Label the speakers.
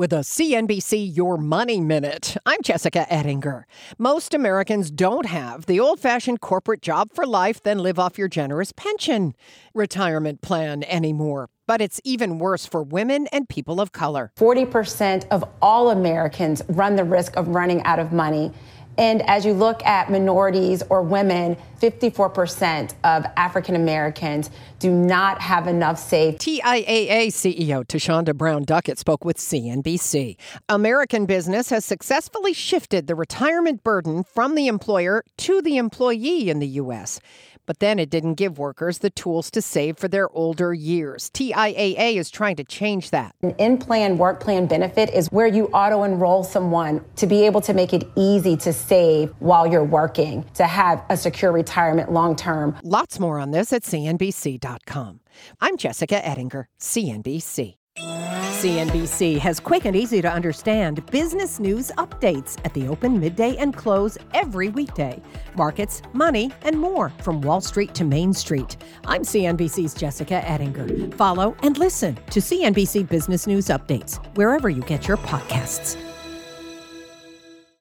Speaker 1: With a CNBC Your Money Minute, I'm Jessica Ettinger. Most Americans don't have the old fashioned corporate job for life, then live off your generous pension retirement plan anymore. But it's even worse for women and people of color.
Speaker 2: 40% of all Americans run the risk of running out of money. And as you look at minorities or women, 54% of African Americans do not have enough saved.
Speaker 1: TIAA CEO Thasunda Brown Duckett spoke with CNBC. American business has successfully shifted the retirement burden from the employer to the employee in the U.S. But then it didn't give workers the tools to save for their older years. TIAA is trying to change that.
Speaker 2: An in plan work plan benefit is where you auto enroll someone to be able to make it easy to save while you're working, to have a secure retirement long term.
Speaker 1: Lots more on this at CNBC.com. I'm Jessica Ettinger, CNBC. CNBC has quick and easy to understand business news updates at the open, midday, and close every weekday. Markets, money, and more from Wall Street to Main Street. I'm CNBC's Jessica Ettinger. Follow and listen to CNBC Business News Updates wherever you get your podcasts.